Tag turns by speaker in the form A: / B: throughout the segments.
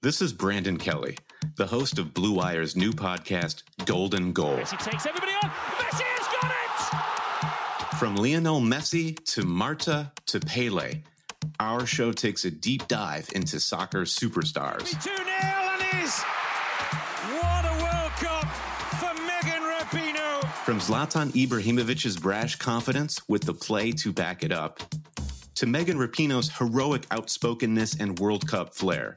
A: This is Brandon Kelly, the host of Blue Wire's new podcast, Golden Goal.
B: Messi takes everybody on. Messi has got it!
A: From Lionel Messi to Marta to Pele, our show takes a deep dive into soccer superstars.
B: 2 0 and is. What a World Cup for Megan Rapinoe.
A: From Zlatan Ibrahimovic's brash confidence with the play to back it up, to Megan Rapinoe's heroic outspokenness and World Cup flair.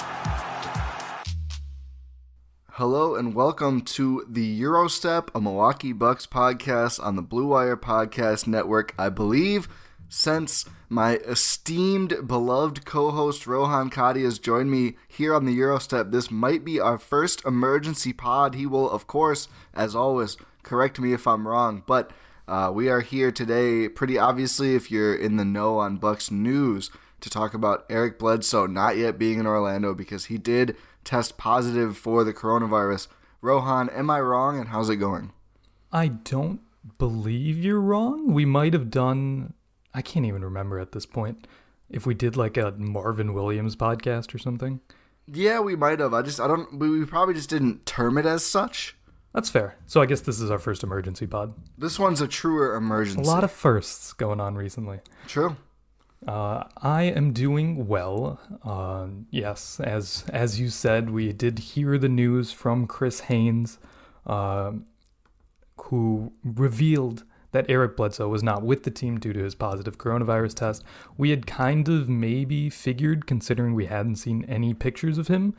C: Hello and welcome to the Eurostep, a Milwaukee Bucks podcast on the Blue Wire Podcast Network. I believe since my esteemed, beloved co-host Rohan Kadi has joined me here on the Eurostep, this might be our first emergency pod. He will, of course, as always, correct me if I'm wrong, but uh, we are here today, pretty obviously, if you're in the know on Bucks news, to talk about Eric Bledsoe not yet being in Orlando because he did test positive for the coronavirus. Rohan, am I wrong and how's it going?
D: I don't believe you're wrong. We might have done, I can't even remember at this point, if we did like a Marvin Williams podcast or something.
C: Yeah, we might have. I just, I don't, we, probably just didn't term it as such.
D: That's fair. So I guess this is our first emergency pod.
C: This one's a truer emergency.
D: A lot of firsts going on recently.
C: True.
D: Uh, I am doing well. Uh, yes, as as you said, we did hear the news from Chris Haynes, uh, who revealed that Eric Bledsoe was not with the team due to his positive coronavirus test. We had kind of maybe figured, considering we hadn't seen any pictures of him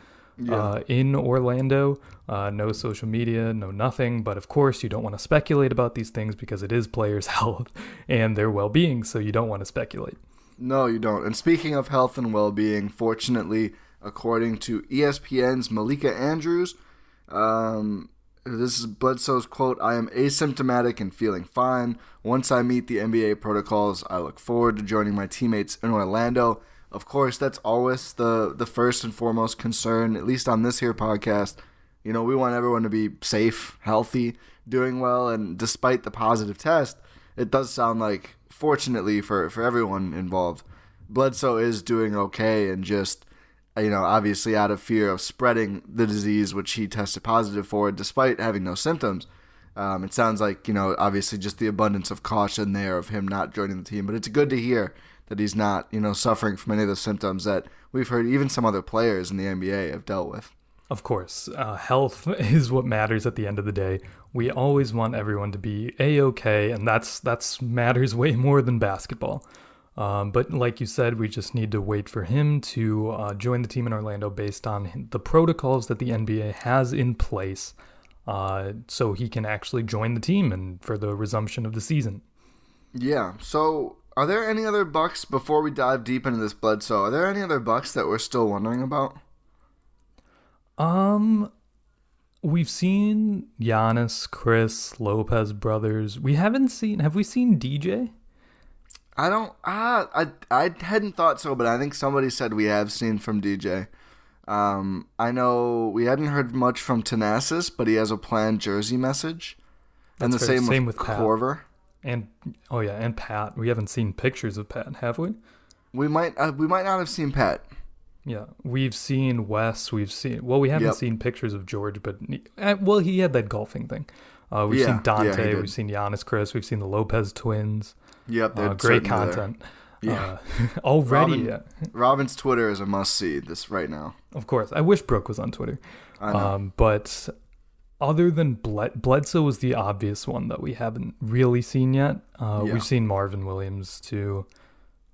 D: uh, in Orlando, uh, no social media, no nothing. But of course, you don't want to speculate about these things because it is players' health and their well being, so you don't want to speculate.
C: No, you don't. And speaking of health and well being, fortunately, according to ESPN's Malika Andrews, um, this is Bledsoe's quote I am asymptomatic and feeling fine. Once I meet the NBA protocols, I look forward to joining my teammates in Orlando. Of course, that's always the, the first and foremost concern, at least on this here podcast. You know, we want everyone to be safe, healthy, doing well, and despite the positive test, it does sound like, fortunately for, for everyone involved, Bledsoe is doing okay and just, you know, obviously out of fear of spreading the disease, which he tested positive for, despite having no symptoms. Um, it sounds like, you know, obviously just the abundance of caution there of him not joining the team, but it's good to hear that he's not, you know, suffering from any of the symptoms that we've heard even some other players in the NBA have dealt with.
D: Of course, uh, health is what matters at the end of the day. We always want everyone to be a okay, and that's that's matters way more than basketball. Um, but like you said, we just need to wait for him to uh, join the team in Orlando based on the protocols that the NBA has in place, uh, so he can actually join the team and for the resumption of the season.
C: Yeah. So, are there any other Bucks before we dive deep into this blood? Bledsoe? Are there any other Bucks that we're still wondering about?
D: Um, we've seen Giannis, Chris, Lopez brothers. We haven't seen. Have we seen DJ?
C: I don't. Ah, I I hadn't thought so, but I think somebody said we have seen from DJ. Um, I know we hadn't heard much from Thanasis, but he has a planned jersey message, and the
D: fair.
C: same,
D: Same
C: with,
D: with.
C: Korver.
D: And oh yeah, and Pat. We haven't seen pictures of Pat, have we?
C: We might uh, we might not have seen Pat.
D: Yeah, we've seen Wes. We've seen well, we haven't
C: Yep.
D: seen pictures of George, but uh, well, he had that golfing thing. Uh, we've
C: Yeah,
D: seen Donte.
C: did.
D: we've seen Giannis, Chris. We've seen the Lopez twins.
C: Yep,
D: Uh, great
C: certainly there.
D: content.
C: Yeah.
D: Uh, already,
C: Robin-
D: yeah.
C: Robin's Twitter is a must see this right now.
D: Of course. I wish Brooke was on Twitter.
C: I know.
D: Um, but other than Bled- Bledsoe was the obvious one that we haven't really seen yet. Uh,
C: Yeah.
D: We've seen Marvin Williams too.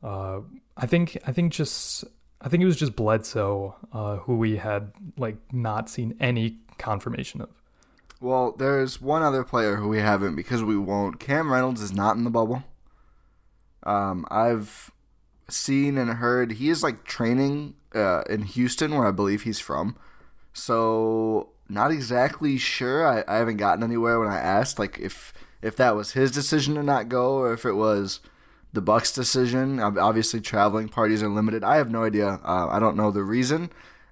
D: Uh, I think I think just I think it was just Bledsoe uh, who we had like not seen any confirmation of.
C: Well, there's one other player who we haven't because we won't. Cam Reynolds is not in the bubble. Um, I've seen and heard he is like training uh, in Houston, where I believe he's from. So not exactly sure. I, I haven't gotten anywhere when I asked like if if that was his decision to not go or if it was the Bucks' decision. Obviously, traveling parties are limited. I have no idea. Uh, I don't know the reason.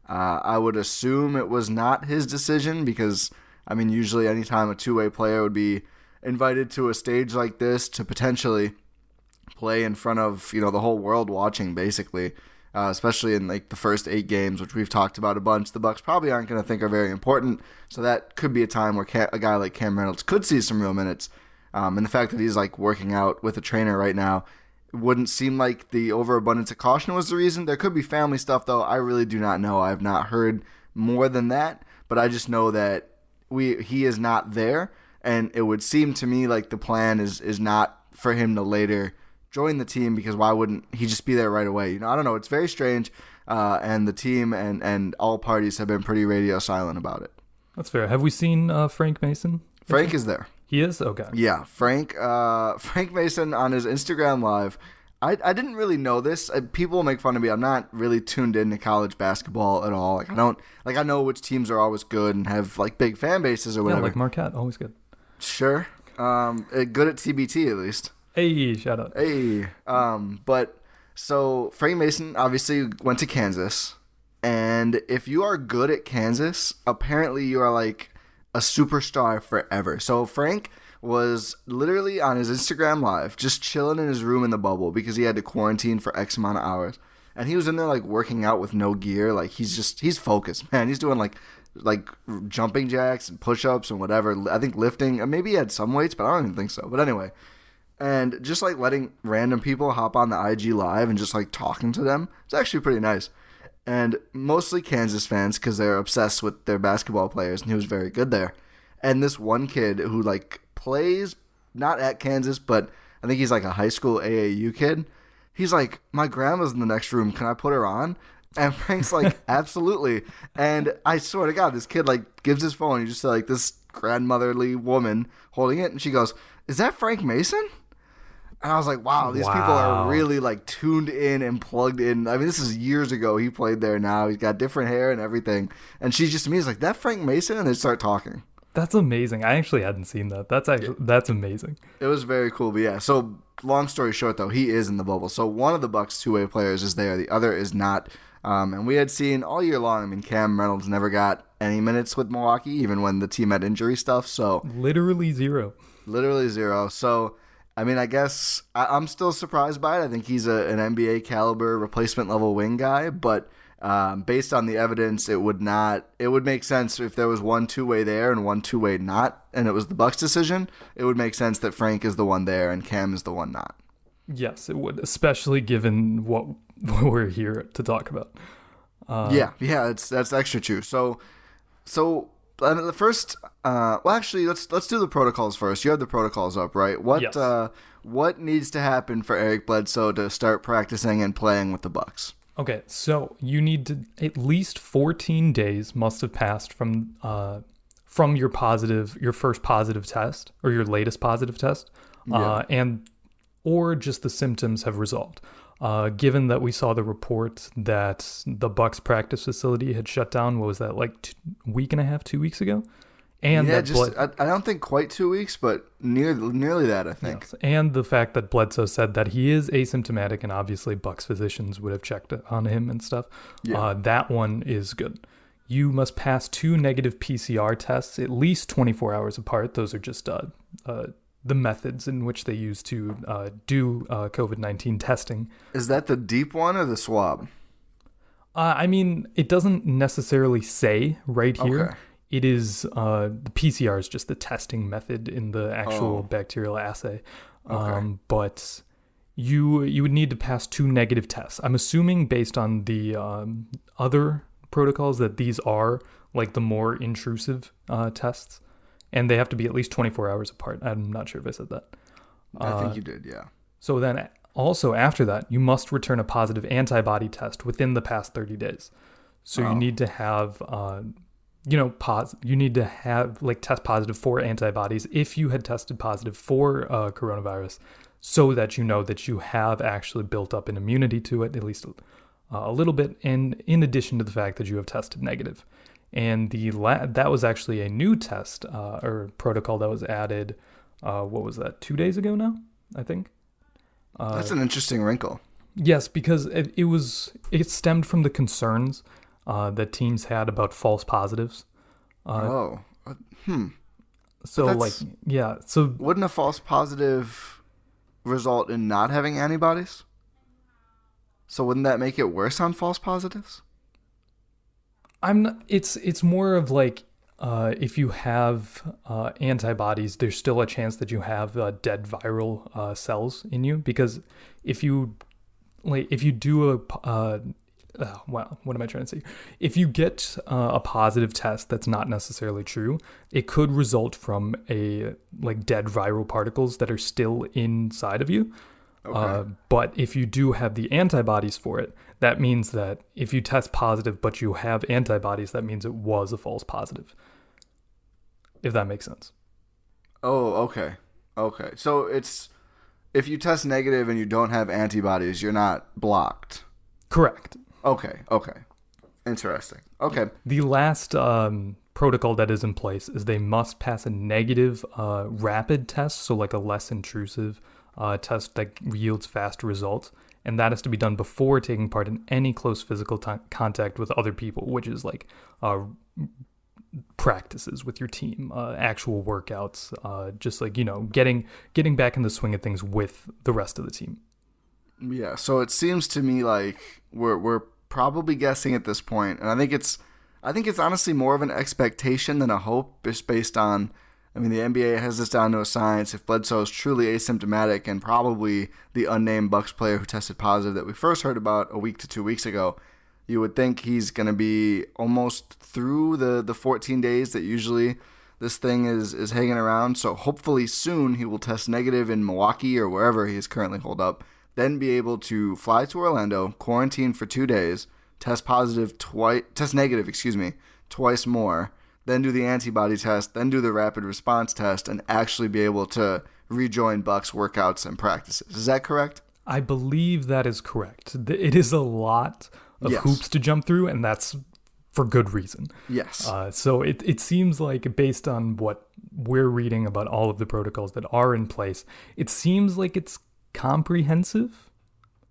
C: Uh, I would assume it was not his decision because, I mean, usually anytime a two way player would be invited to a stage like this to potentially play in front of you know the whole world watching, basically, uh, especially in like the first eight games, which we've talked about a bunch. The Bucks probably aren't going to think are very important, so that could be a time where a guy like Cam Reynolds could see some real minutes. Um, and the fact that he's like working out with a trainer right now it wouldn't seem like the overabundance of caution was the reason. There could be family stuff though. I really do not know. I have not heard more than that, but I just know that we he is not there, and it would seem to me like the plan is is not for him to later join the team because why wouldn't he just be there right away? You know, I don't know. It's very strange, uh, and the team and and all parties have been pretty radio silent about it.
D: That's fair. Have we seen uh, Frank Mason?
C: Frank is there.
D: He is okay.
C: Yeah, Frank. Uh, Frank Mason on his Instagram live. I, I didn't really know this. Uh, people make fun of me. I'm not really tuned into college basketball at all. Like I don't like I know which teams are always good and have like big fan bases or
D: Yeah,
C: whatever.
D: like Marquette, always good.
C: sure. Um, uh, good at TBT at least.
D: Hey, shout out.
C: Hey, um, but so Frank Mason obviously went to Kansas, and if you are good at Kansas, apparently you are like a superstar forever. So Frank was literally on his Instagram live, just chilling in his room in the bubble because he had to quarantine for X amount of hours, and he was in there like working out with no gear. Like he's just he's focused, man. He's doing like like jumping jacks and push-ups and whatever. I think lifting. Maybe he had some weights, but I don't even think so. But anyway, and just like letting random people hop on the IG live and just like talking to them. It's actually pretty nice. And mostly Kansas fans because they're obsessed with their basketball players, and he was very good there. And this one kid who like plays not at Kansas, but I think he's like a high school AAU kid. He's like, my grandma's in the next room. Can I put her on? And Frank's like, absolutely. And I swear to God, this kid like gives his phone. You just see like this grandmotherly woman holding it, and she goes, "Is that Frank Mason?" And I was like, wow, these people are really like tuned in and plugged in. I mean, this is years ago. He played there now. He's got different hair and everything. And she just to me is like, that Frank Mason? And they start talking.
D: That's amazing. I actually hadn't seen that. That's actually that's amazing.
C: It was very cool. But yeah, so long story short, though, he is in the bubble. So one of the Bucks two way players is there, the other is not. Um, and we had seen all year long, I mean, Cam Reynolds never got any minutes with Milwaukee, even when the team had injury stuff. So
D: Literally zero.
C: literally zero. So, I mean, I guess I, I'm still surprised by it. I think he's a, an NBA caliber replacement level wing guy, but um, based on the evidence, it would not. It would make sense if there was one two way there and one two way not, and it was the Bucks' decision. It would make sense that Frank is the one there and Cam is the one not.
D: Yes, it would, especially given what we're here to talk about.
C: Uh, yeah, yeah, it's that's extra true. So, so I mean, the first, uh, well, actually, let's let's do the protocols first. You have the protocols up, right? What
D: yes.
C: uh, what needs to happen for Eric Bledsoe to start practicing and playing with the Bucks?
D: Okay, so you need to at least 14 days must have passed from uh, from your positive, your first positive test or your latest positive test, yeah. uh, and or just the symptoms have resolved. Uh, given that we saw the report that the Bucks practice facility had shut down, what was that like two, week and a half, two weeks ago?
C: And yeah, just Bled- I, I, don't think quite two weeks, but near nearly that, I think. Yes.
D: And the fact that Bledsoe said that he is asymptomatic, and obviously Bucks physicians would have checked on him and stuff. Yeah. Uh, that one is good. You must pass two negative PCR tests at least 24 hours apart. Those are just uh, uh, the methods in which they use to uh, do uh, COVID 19 testing.
C: Is that the deep one or the swab?
D: Uh, I mean, it doesn't necessarily say right here. Okay. It is uh, the PCR is just the testing method in the actual oh. bacterial assay. Okay. Um, but you you would need to pass two negative tests. I'm assuming based on the um, other protocols that these are like the more intrusive uh, tests and they have to be at least 24 hours apart. I'm not sure if I said that.
C: I uh, think you did, yeah.
D: So then also after that, you must return a positive antibody test within the past 30 days. So oh. you need to have uh, you know, pos- you need to have like test positive for antibodies if you had tested positive for uh, coronavirus, so that you know that you have actually built up an immunity to it, at least uh, a little bit, and in addition to the fact that you have tested negative. And the la- that was actually a new test uh, or protocol that was added. Uh, what was that? Two days ago now, I think.
C: Uh, That's an interesting wrinkle.
D: Yes, because it, it was it stemmed from the concerns uh, that teams had about false positives.
C: Uh, oh, uh, hmm.
D: So like, yeah. So
C: wouldn't a false positive result in not having antibodies? So wouldn't that make it worse on false positives?
D: I'm not, it's it's more of like uh, if you have uh, antibodies, there's still a chance that you have uh, dead viral uh, cells in you because if you like if you do a uh, uh, wow, what am I trying to say? If you get a positive test that's not necessarily true, it could result from a like dead viral particles that are still inside of you. Okay. Uh, but if you do have the antibodies for it, that means that if you test positive but you have antibodies, that means it was a false positive. If that makes sense.
C: Oh, okay. Okay. So it's if you test negative and you don't have antibodies, you're not blocked.
D: Correct.
C: Okay. Okay. Interesting. Okay.
D: The last um, protocol that is in place is they must pass a negative uh, rapid test, so like a less intrusive uh, test that yields fast results. And that has to be done before taking part in any close physical t- contact with other people, which is like uh, practices with your team, uh, actual workouts, uh, just like you know, getting getting back in the swing of things with the rest of the team.
C: Yeah, so it seems to me like we're we're probably guessing at this point, and I think it's I think it's honestly more of an expectation than a hope, just based on I mean, the NBA has this down to a science. If Bledsoe is truly asymptomatic and probably the unnamed Bucks player who tested positive that we first heard about a week to two weeks ago, you would think he's going to be almost through the, the 14 days that usually this thing is, is hanging around. So hopefully soon he will test negative in Milwaukee or wherever he is currently holed up, then be able to fly to Orlando, quarantine for two days, test positive twice, test negative, excuse me, twice more then do the antibody test, then do the rapid response test, and actually be able to rejoin Buck's workouts and practices. Is that correct?
D: I believe that is correct. It is a lot of yes. hoops to jump through, and that's for good reason.
C: Yes.
D: Uh, so it, it seems like, based on what we're reading about all of the protocols that are in place, it seems like it's comprehensive.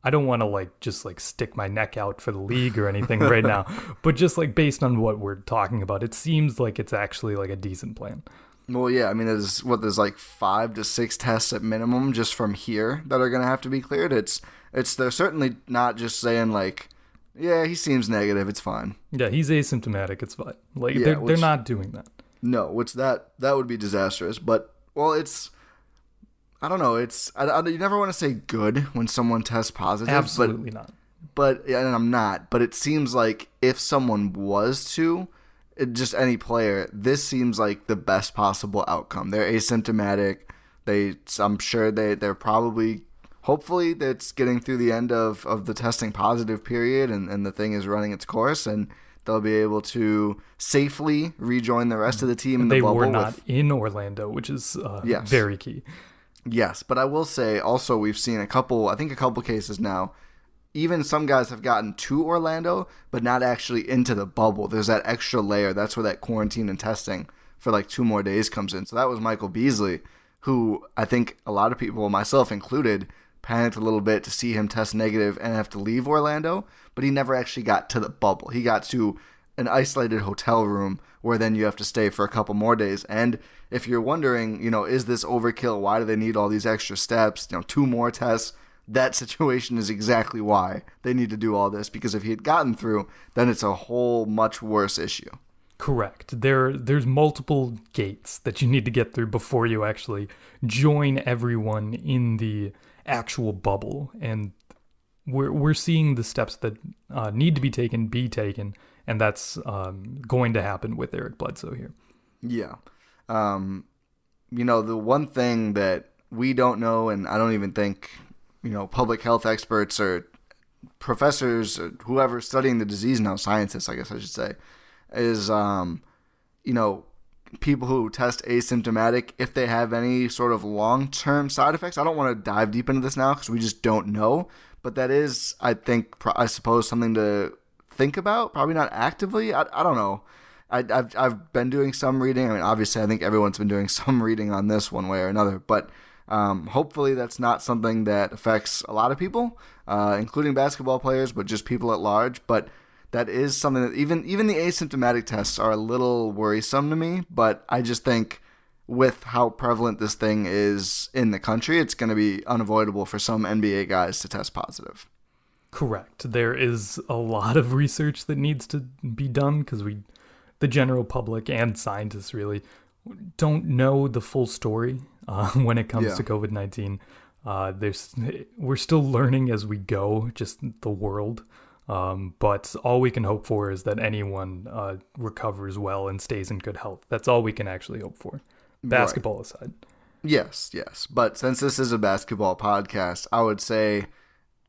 D: I don't want to like just like stick my neck out for the league or anything right now, but just like based on what we're talking about, it seems like it's actually like a decent plan.
C: Well, yeah, I mean, there's what there's like five to six tests at minimum just from here that are gonna have to be cleared. It's it's they're certainly not just saying like, yeah, he seems negative, it's fine.
D: Yeah, he's asymptomatic, it's fine. Like yeah, they're which, they're not doing that.
C: No, which that that would be disastrous. But well, it's I don't know. It's I, I, you never want to say good when someone tests positive.
D: Absolutely
C: but,
D: not.
C: But and I'm not. But it seems like if someone was to, it, just any player, this seems like the best possible outcome. They're asymptomatic. They, I'm sure they they're probably. Hopefully, that's getting through the end of, of the testing positive period and, and the thing is running its course and they'll be able to safely rejoin the rest of the team in
D: they
C: the bubble.
D: were not
C: with,
D: in Orlando, which is uh,
C: Yes.
D: very key.
C: Yes, but I will say also we've seen a couple, I think a couple cases now. Even some guys have gotten to Orlando, but not actually into the bubble. There's that extra layer. That's where that quarantine and testing for like two more days comes in. So that was Michael Beasley, who I think a lot of people, myself included, panicked a little bit to see him test negative and have to leave Orlando, but he never actually got to the bubble. He got to an isolated hotel room where then you have to stay for a couple more days. And if you're wondering, you know, is this overkill? Why do they need all these extra steps? You know, two more tests. That situation is exactly why they need to do all this because if he had gotten through, then it's a whole much worse issue.
D: Correct. There, there's multiple gates that you need to get through before you actually join everyone in the actual bubble, and we're we're seeing the steps that uh, need to be taken be taken, and that's um, going to happen with Eric Bledsoe here.
C: Yeah. Um, you know, the one thing that we don't know, and I don't even think, you know, public health experts or professors or whoever studying the disease now, scientists, I guess I should say, is, um, you know, people who test asymptomatic, if they have any sort of long term side effects. I don't want to dive deep into this now because we just don't know. But that is, I think, I suppose, something to think about. Probably not actively. I, I don't know. I, I've I've been doing some reading. I mean, obviously, I think everyone's been doing some reading on this one way or another. But um, hopefully, that's not something that affects a lot of people, uh, including basketball players, but just people at large. But that is something that even even the asymptomatic tests are a little worrisome to me. But I just think with how prevalent this thing is in the country, it's going to be unavoidable for some NBA guys to test positive.
D: Correct. There is a lot of research that needs to be done because we, the general public and scientists really, don't know the full story uh, when it comes
C: Yeah.
D: to COVID nineteen. Uh, there's we're still learning as we go, just the world. Um, but all we can hope for is that anyone uh, recovers well and stays in good health. That's all we can actually hope for. Basketball aside.
C: Yes, yes. But since this is a basketball podcast, I would say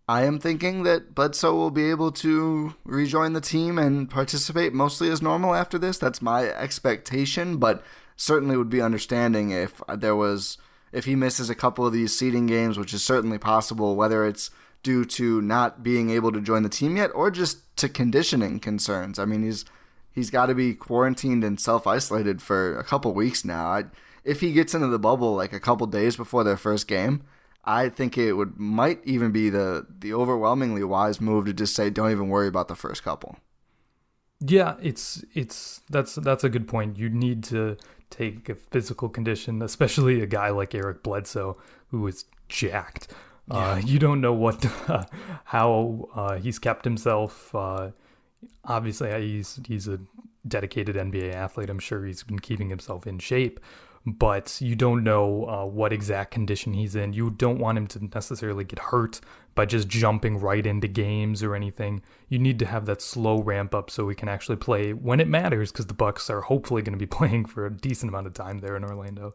C: I am thinking that Bledsoe will be able to rejoin the team and participate mostly as normal after this. That's my expectation, but certainly would be understanding if there was if he misses a couple of these seeding games, which is certainly possible, whether it's due to not being able to join the team yet or just to conditioning concerns. I mean, he's he's got to be quarantined and self isolated for a couple weeks now. I, if he gets into the bubble like a couple days before their first game, I think it would might even be the the overwhelmingly wise move to just say don't even worry about the first couple.
D: Yeah, it's it's that's that's a good point. You need to take a physical condition, especially a guy like Eric Bledsoe who is jacked. Uh, you don't know what how uh, he's kept himself. Uh, obviously, he's he's a dedicated NBA athlete. I'm sure he's been keeping himself in shape, but you don't know uh, what exact condition he's in. You don't want him to necessarily get hurt by just jumping right into games or anything. You need to have that slow ramp up so he can actually play when it matters because the Bucks are hopefully going to be playing for a decent amount of time there in Orlando.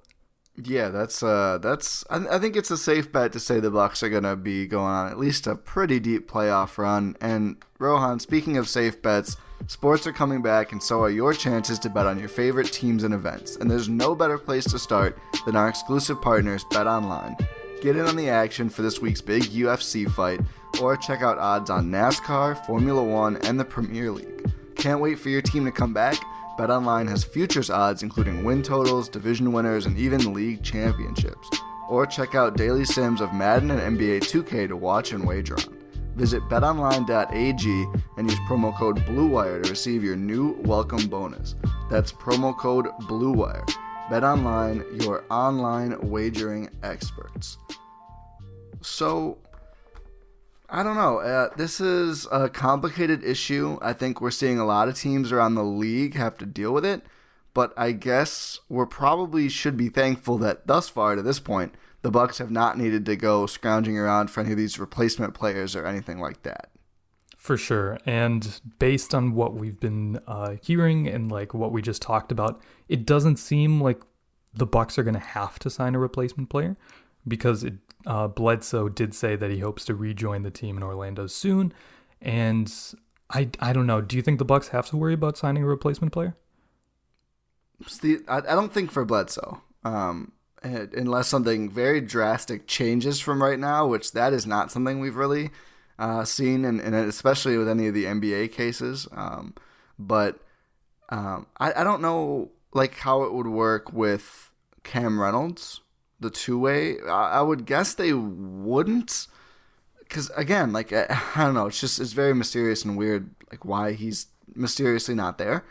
C: Yeah, that's uh, that's. I, I think it's a safe bet to say the Bucks are gonna be going on at least a pretty deep playoff run. And Rohan, speaking of safe bets, sports are coming back, and so are your chances to bet on your favorite teams and events. And there's no better place to start than our exclusive partners, BetOnline. Get in on the action for this week's big UFC fight, or check out odds on NASCAR, Formula One, and the Premier League. Can't wait for your team to come back? BetOnline has futures odds including win totals, division winners, and even league championships. Or check out daily sims of Madden and NBA 2K to watch and wager on. Visit betonline.ag and use promo code BLUEWIRE to receive your new welcome bonus. That's promo code BLUEWIRE. BetOnline, your online wagering experts. So, I don't know. Uh, this is a complicated issue. I think we're seeing a lot of teams around the league have to deal with it. But I guess we're probably should be thankful that thus far to this point, the Bucks have not needed to go scrounging around for any of these replacement players or anything like that.
D: For sure. And based on what we've been uh, hearing and like what we just talked about, it doesn't seem like the Bucks are going to have to sign a replacement player because it, uh, Bledsoe did say that he hopes to rejoin the team in Orlando soon. And I, I don't know. Do you think the Bucks have to worry about signing a replacement player?
C: I, I don't think for Bledsoe. Um, unless something very drastic changes from right now, which that is not something we've really uh, seen, and, and, especially with any of the NBA cases. Um, but um, I, I don't know like how it would work with Cam Reynolds, the two way. I, I, would guess they wouldn't, because again, like I, I, don't know, it's just it's very mysterious and weird, like why he's mysteriously not there.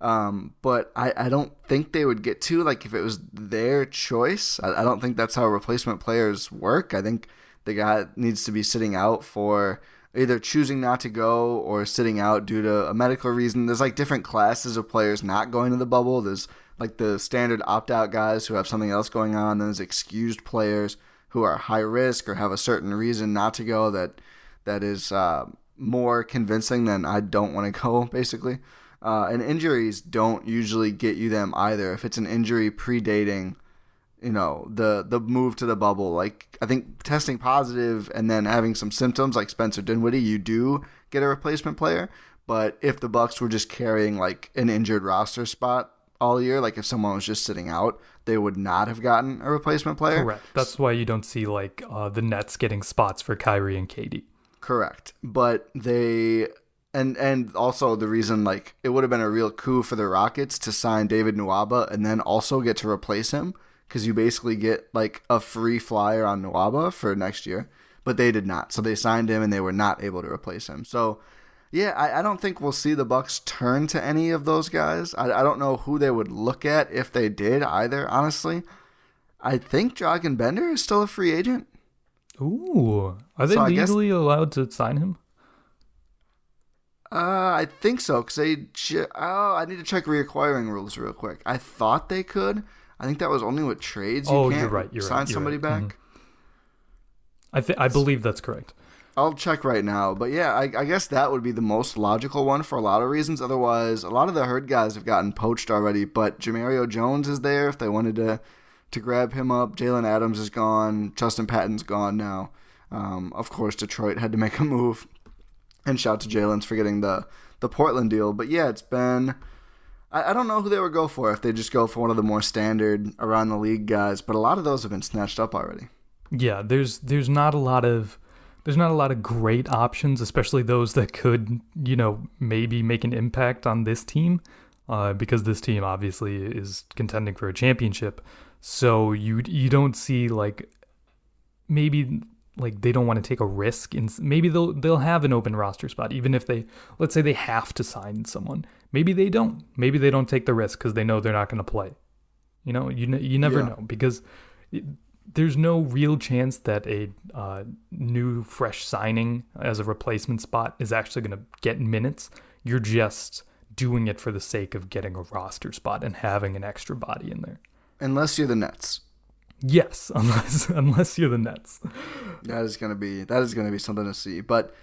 C: Um, but I, I don't think they would get to like if it was their choice. I, I don't think that's how replacement players work. I think the guy needs to be sitting out for either choosing not to go or sitting out due to a medical reason. There's like different classes of players not going to the bubble. There's like the standard opt out guys who have something else going on. Then there's excused players who are high risk or have a certain reason not to go that that is uh, more convincing than I don't want to go, basically. Uh, and injuries don't usually get you them either. If it's an injury predating you know the the move to the bubble like i think testing positive and then having some symptoms like spencer dinwiddie you do get a replacement player but if the bucks were just carrying like an injured roster spot all year like if someone was just sitting out they would not have gotten a replacement player
D: correct that's why you don't see like uh, the nets getting spots for kyrie and KD.
C: correct but they and and also the reason like it would have been a real coup for the rockets to sign david nwaba and then also get to replace him because you basically get like a free flyer on Nwaba for next year, but they did not. So they signed him and they were not able to replace him. So yeah, I, I don't think we'll see the Bucks turn to any of those guys. I, I don't know who they would look at if they did either. Honestly, I think Dragan Bender is still a free agent.
D: Ooh, are they so legally guess, allowed to sign him?
C: Uh, I think so. Cause they, oh, I need to check reacquiring rules real quick. I thought they could, I think that was only with trades. You
D: oh,
C: can't
D: you're right. You're
C: sign
D: right, you're
C: somebody
D: right.
C: back.
D: Mm-hmm. I think I believe that's correct.
C: I'll check right now, but yeah, I, I, guess that would be the most logical one for a lot of reasons. Otherwise, a lot of the herd guys have gotten poached already. But Jemerrio Jones is there if they wanted to to grab him up. Jaylen Adams is gone. Justin Patton's gone now. Um, of course, Detroit had to make a move. And shout to Jaylen's for getting the the Portland deal. But yeah, it's been I, I don't know who they would go for if they just go for one of the more standard around the league guys, but a lot of those have been snatched up already.
D: Yeah, there's there's not a lot of there's not a lot of great options, especially those that could, you know, maybe make an impact on this team, uh, because this team obviously is contending for a championship. So you you don't see like maybe like they don't want to take a risk and maybe they'll they'll have an open roster spot even if they let's say they have to sign someone maybe they don't maybe they don't take the risk because they know they're not going to play you know you you never yeah. know because there's no real chance that a uh, new fresh signing as a replacement spot is actually going to get minutes you're just doing it for the sake of getting a roster spot and having an extra body in there
C: unless you're the nets
D: Yes, unless unless you're the Nets.
C: That is gonna be that is gonna be something to see. But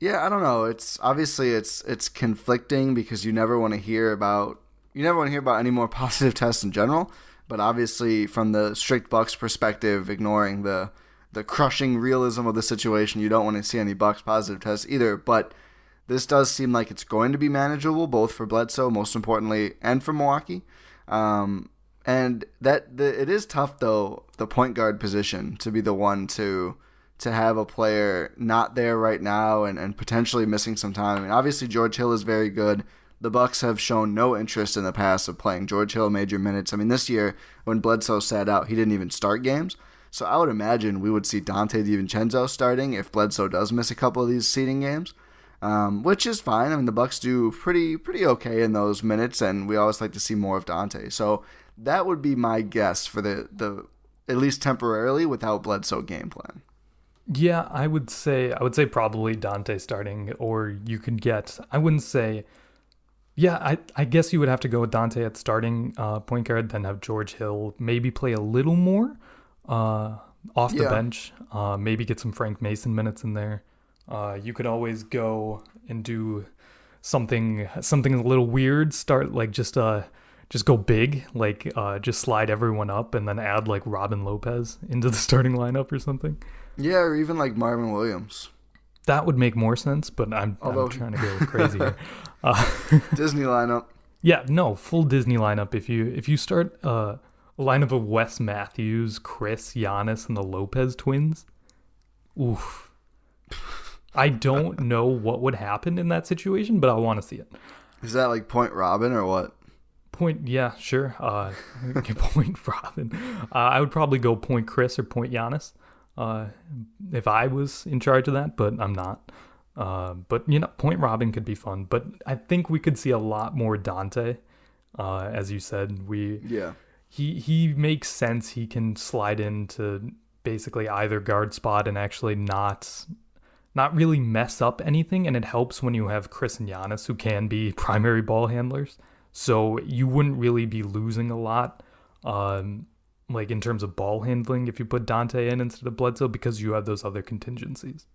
C: yeah, I don't know. It's obviously it's it's conflicting because you never want to hear about you never want to hear about any more positive tests in general. But obviously, from the strict Bucks perspective, ignoring the the crushing realism of the situation, you don't want to see any Bucks positive tests either. But this does seem like it's going to be manageable, both for Bledsoe, most importantly, and for Milwaukee. Um, and that the, it is tough though the point guard position to be the one to to have a player not there right now and, and potentially missing some time. I mean, obviously George Hill is very good. The Bucks have shown no interest in the past of playing George Hill major minutes. I mean, this year when Bledsoe sat out, he didn't even start games. So I would imagine we would see Donte DiVincenzo starting if Bledsoe does miss a couple of these seeding games, um, which is fine. I mean, the Bucks do pretty pretty okay in those minutes, and we always like to see more of Donte. So that would be my guess for the the at least temporarily without Bledsoe game plan.
D: Yeah, I would say I would say probably Donte starting, or you could get. I wouldn't say. Yeah, I I guess you would have to go with Donte at starting uh, point guard, then have George Hill maybe play a little more. Uh, off the
C: Yeah.
D: bench. Uh, maybe get some Frank Mason minutes in there. Uh, you could always go and do something something a little weird. Start like just uh just go big, like uh, just slide everyone up and then add like Robin Lopez into the starting lineup or something.
C: Yeah, or even like Marvin Williams.
D: That would make more sense, but I'm,
C: Although-
D: I'm trying to go crazy here. Uh,
C: Disney lineup.
D: yeah, no, full Disney lineup. If you if you start uh, a lineup of Wes Matthews, Chris, Giannis, and the Lopez twins, oof. I don't know what would happen in that situation, but I want to see it.
C: Is that like Point Robin or what?
D: Point, yeah, sure. Uh, point Robin. Uh, I would probably go point Chris or point Giannis uh, if I was in charge of that, but I'm not. Uh, but you know, point Robin could be fun. But I think we could see a lot more Donte. Uh, as you said, we
C: Yeah.
D: he he makes sense. He can slide into basically either guard spot and actually not not really mess up anything. And it helps when you have Chris and Giannis who can be primary ball handlers. So you wouldn't really be losing a lot, um, like in terms of ball handling, if you put Donte in instead of Bledsoe because you have those other contingencies.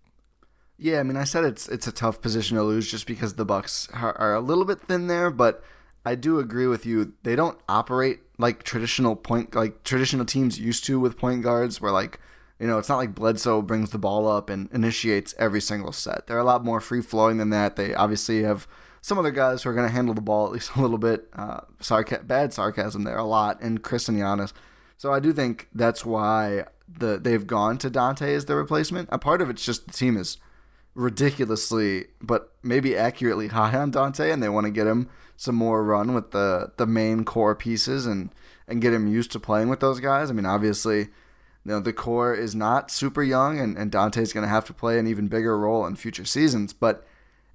C: Yeah, I mean, I said it's it's a tough position to lose just because the Bucks are, are a little bit thin there, but I do agree with you. They don't operate like traditional point like traditional teams used to with point guards, where like you know it's not like Bledsoe brings the ball up and initiates every single set. They're a lot more free flowing than that. They obviously have some other guys who are going to handle the ball at least a little bit. Uh, sarca- bad sarcasm there a lot, and Chris and Giannis. So I do think that's why the they've gone to Donte as their replacement. A part of it's just the team is ridiculously, but maybe accurately high on Donte, and they want to get him some more run with the the main core pieces and and get him used to playing with those guys. I mean, obviously, you know the core is not super young, and and Donte's going to have to play an even bigger role in future seasons, but.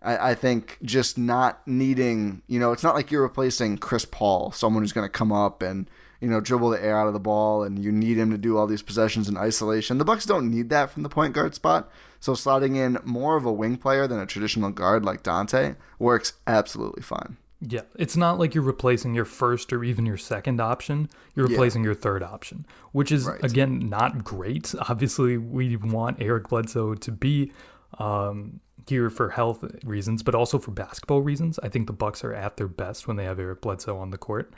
C: I, I think just not needing, you know, it's not like you're replacing Chris Paul, someone who's going to come up and, you know, dribble the air out of the ball, and you need him to do all these possessions in isolation. The Bucks don't need that from the point guard spot, so slotting in more of a wing player than a traditional guard like Donte works absolutely fine.
D: Yeah, it's not like you're replacing your first or even your second option. You're
C: Yeah.
D: replacing your third option, which is
C: Right.
D: again not great. Obviously, we want Eric Bledsoe to be um, here for health reasons, but also for basketball reasons. I think the Bucks are at their best when they have Eric Bledsoe on the court.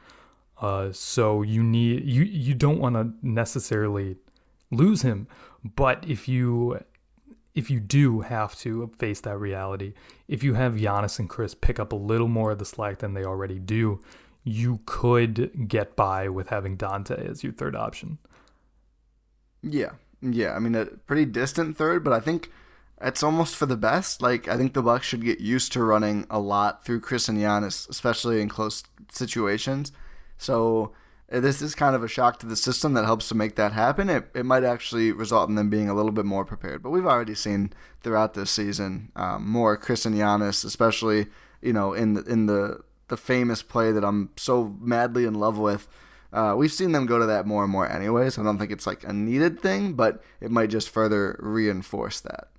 D: Uh, so you need you you don't want to necessarily lose him, but if you if you do have to face that reality, if you have Giannis and Chris pick up a little more of the slack than they already do, you could get by with having Donte as your third option.
C: Yeah, yeah. I mean, a pretty distant third, but I think it's almost for the best. Like, I think the Bucks should get used to running a lot through Chris and Giannis, especially in close situations. So this is kind of a shock to the system that helps to make that happen. It, it might actually result in them being a little bit more prepared. But we've already seen throughout this season um, more Chris and Giannis, especially you know in the, in the the famous play that I'm so madly in love with. Uh, we've seen them go to that more and more anyway, so I don't think it's like a needed thing, but it might just further reinforce that.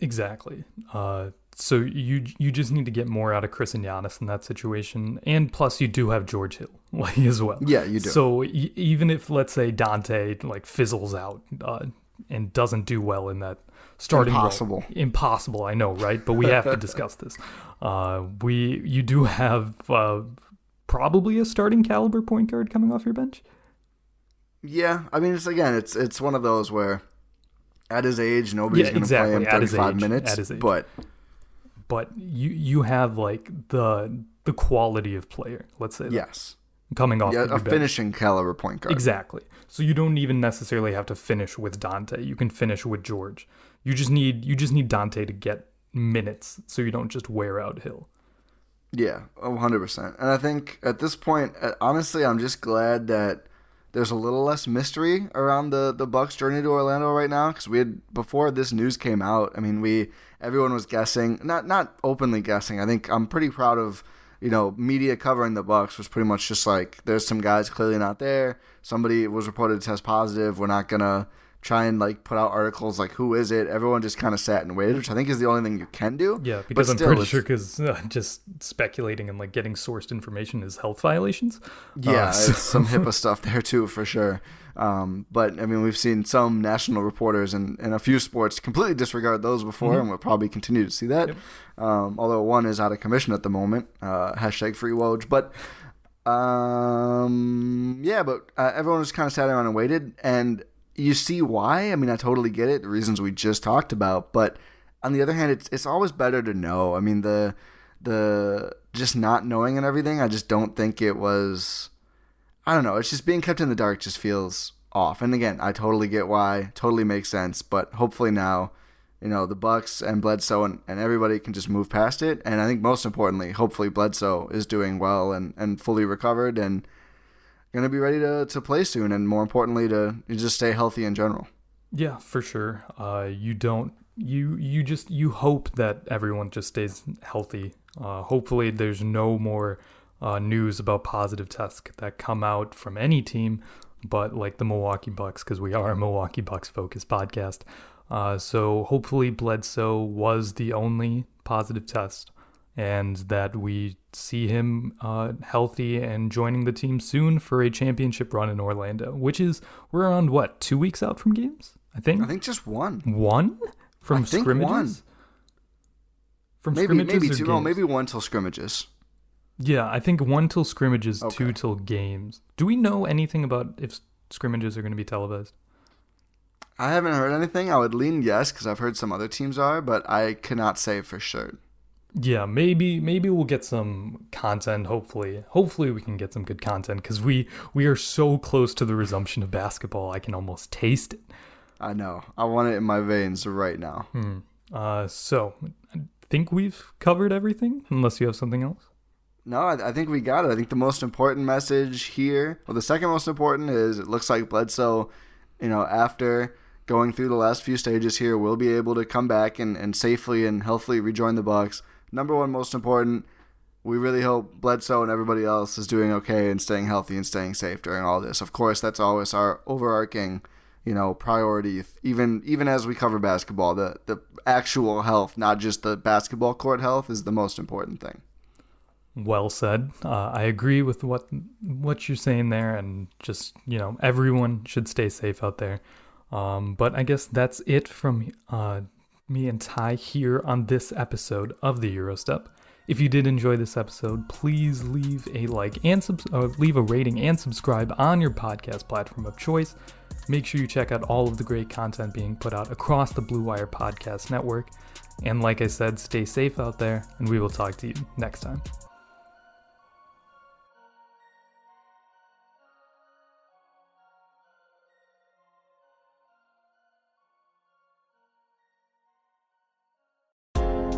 D: Exactly. Uh, so you you just need to get more out of Chris and Giannis in that situation, and plus you do have George Hill like as well.
C: Yeah, you do.
D: So e- even if let's say Donte like fizzles out uh, and doesn't do well in that starting role-
C: Impossible.
D: impossible. I know, right? But we have to discuss this. Uh, we you do have uh, probably a starting caliber point guard coming off your bench.
C: Yeah, I mean, it's again, it's it's one of those where at his age, nobody's
D: Yeah,
C: going to
D: exactly,
C: play him 35 minutes.
D: at his age.
C: But
D: But you you have like the the quality of player. Let's say that,
C: yes,
D: coming off
C: yeah, a finishing caliber point guard.
D: Exactly. So you don't even necessarily have to finish with Donte. You can finish with George. You just need you just need Donte to get minutes so you don't just wear out Hill.
C: Yeah, one hundred percent. And I think at this point, uh, honestly, I'm just glad that there's a little less mystery around the the Bucks' journey to Orlando right now. Because we had before this news came out. I mean, we everyone was guessing, not not openly guessing. I think I'm pretty proud of you know media covering the Bucks was pretty much just like there's some guys clearly not there. Somebody was reported to test positive. We're not gonna try and like put out articles like who is it. Everyone just kind of sat and waited, which I think is the only thing you can do.
D: Yeah,
C: But
D: because I'm
C: still,
D: pretty
C: it's-
D: sure because uh, just speculating and like getting sourced information is health violations.
C: Yeah,
D: Uh, so-
C: some HIPAA stuff there too, for sure. Um, but I mean, we've seen some national reporters and, and a few sports completely disregard those before, and we'll probably continue to see that. Um, although one is out of commission at the moment. Uh, hashtag free Woj. But um, yeah, but uh, everyone just kind of sat around and waited, and you see why. I mean, I totally get it, the reasons we just talked about. But on the other hand, it's it's always better to know. I mean, the the just not knowing and everything. I just don't think it was. I don't know. It's just being kept in the dark just feels off. And again, I totally get why. Totally makes sense. But hopefully now, you know, the Bucks and Bledsoe and, and everybody can just move past it. And I think most importantly, hopefully Bledsoe is doing well and, and fully recovered and gonna be ready to, to play soon. And more importantly, to just stay healthy in general.
D: Yeah, for sure. Uh, you don't you you just you hope that everyone just stays healthy. Uh, hopefully, there's no more uh, news about positive tests that come out from any team, but like the Milwaukee Bucks, because we are a Milwaukee Bucks focused podcast. Uh, so hopefully, Bledsoe was the only positive test, and that we see him uh, healthy and joining the team soon for a championship run in Orlando, which is we're around what two weeks out from games. I think.
C: I think just one.
D: one from
C: I think
D: scrimmages.
C: one.
D: From
C: Maybe
D: scrimmages
C: maybe two.
D: Games?
C: maybe one till scrimmages.
D: Yeah, I think one till scrimmages, two till games. Do we know anything about if scrimmages are going to be televised?
C: I haven't heard anything. I would lean yes because I've heard some other teams are, but I cannot say for sure.
D: Yeah, maybe maybe we'll get some content. Hopefully, hopefully we can get some good content because we we are so close to the resumption of basketball. I can almost taste it.
C: I know. I want it in my veins right now.
D: Uh, so I think we've covered everything. Unless you have something else.
C: No, I, I think we got it. I think the most important message here, well, the second most important is it looks like Bledsoe, you know, after going through the last few stages here, will be able to come back and, and safely and healthily rejoin the Bucks. Number one, most important, we really hope Bledsoe and everybody else is doing okay and staying healthy and staying safe during all this. Of course, that's always our overarching, you know, priority. Even even as we cover basketball, the the actual health, not just the basketball court health, is the most important thing.
D: Well said. Uh, I agree with what what you're saying there, and just you know, everyone should stay safe out there. Um, but I guess that's it from uh, me and Ty here on this episode of the Eurostep. If you did enjoy this episode, please leave a like and uh, leave a rating and subscribe on your podcast platform of choice. Make sure you check out all of the great content being put out across the Blue Wire Podcast Network. And like I said, stay safe out there, and we will talk to you next time.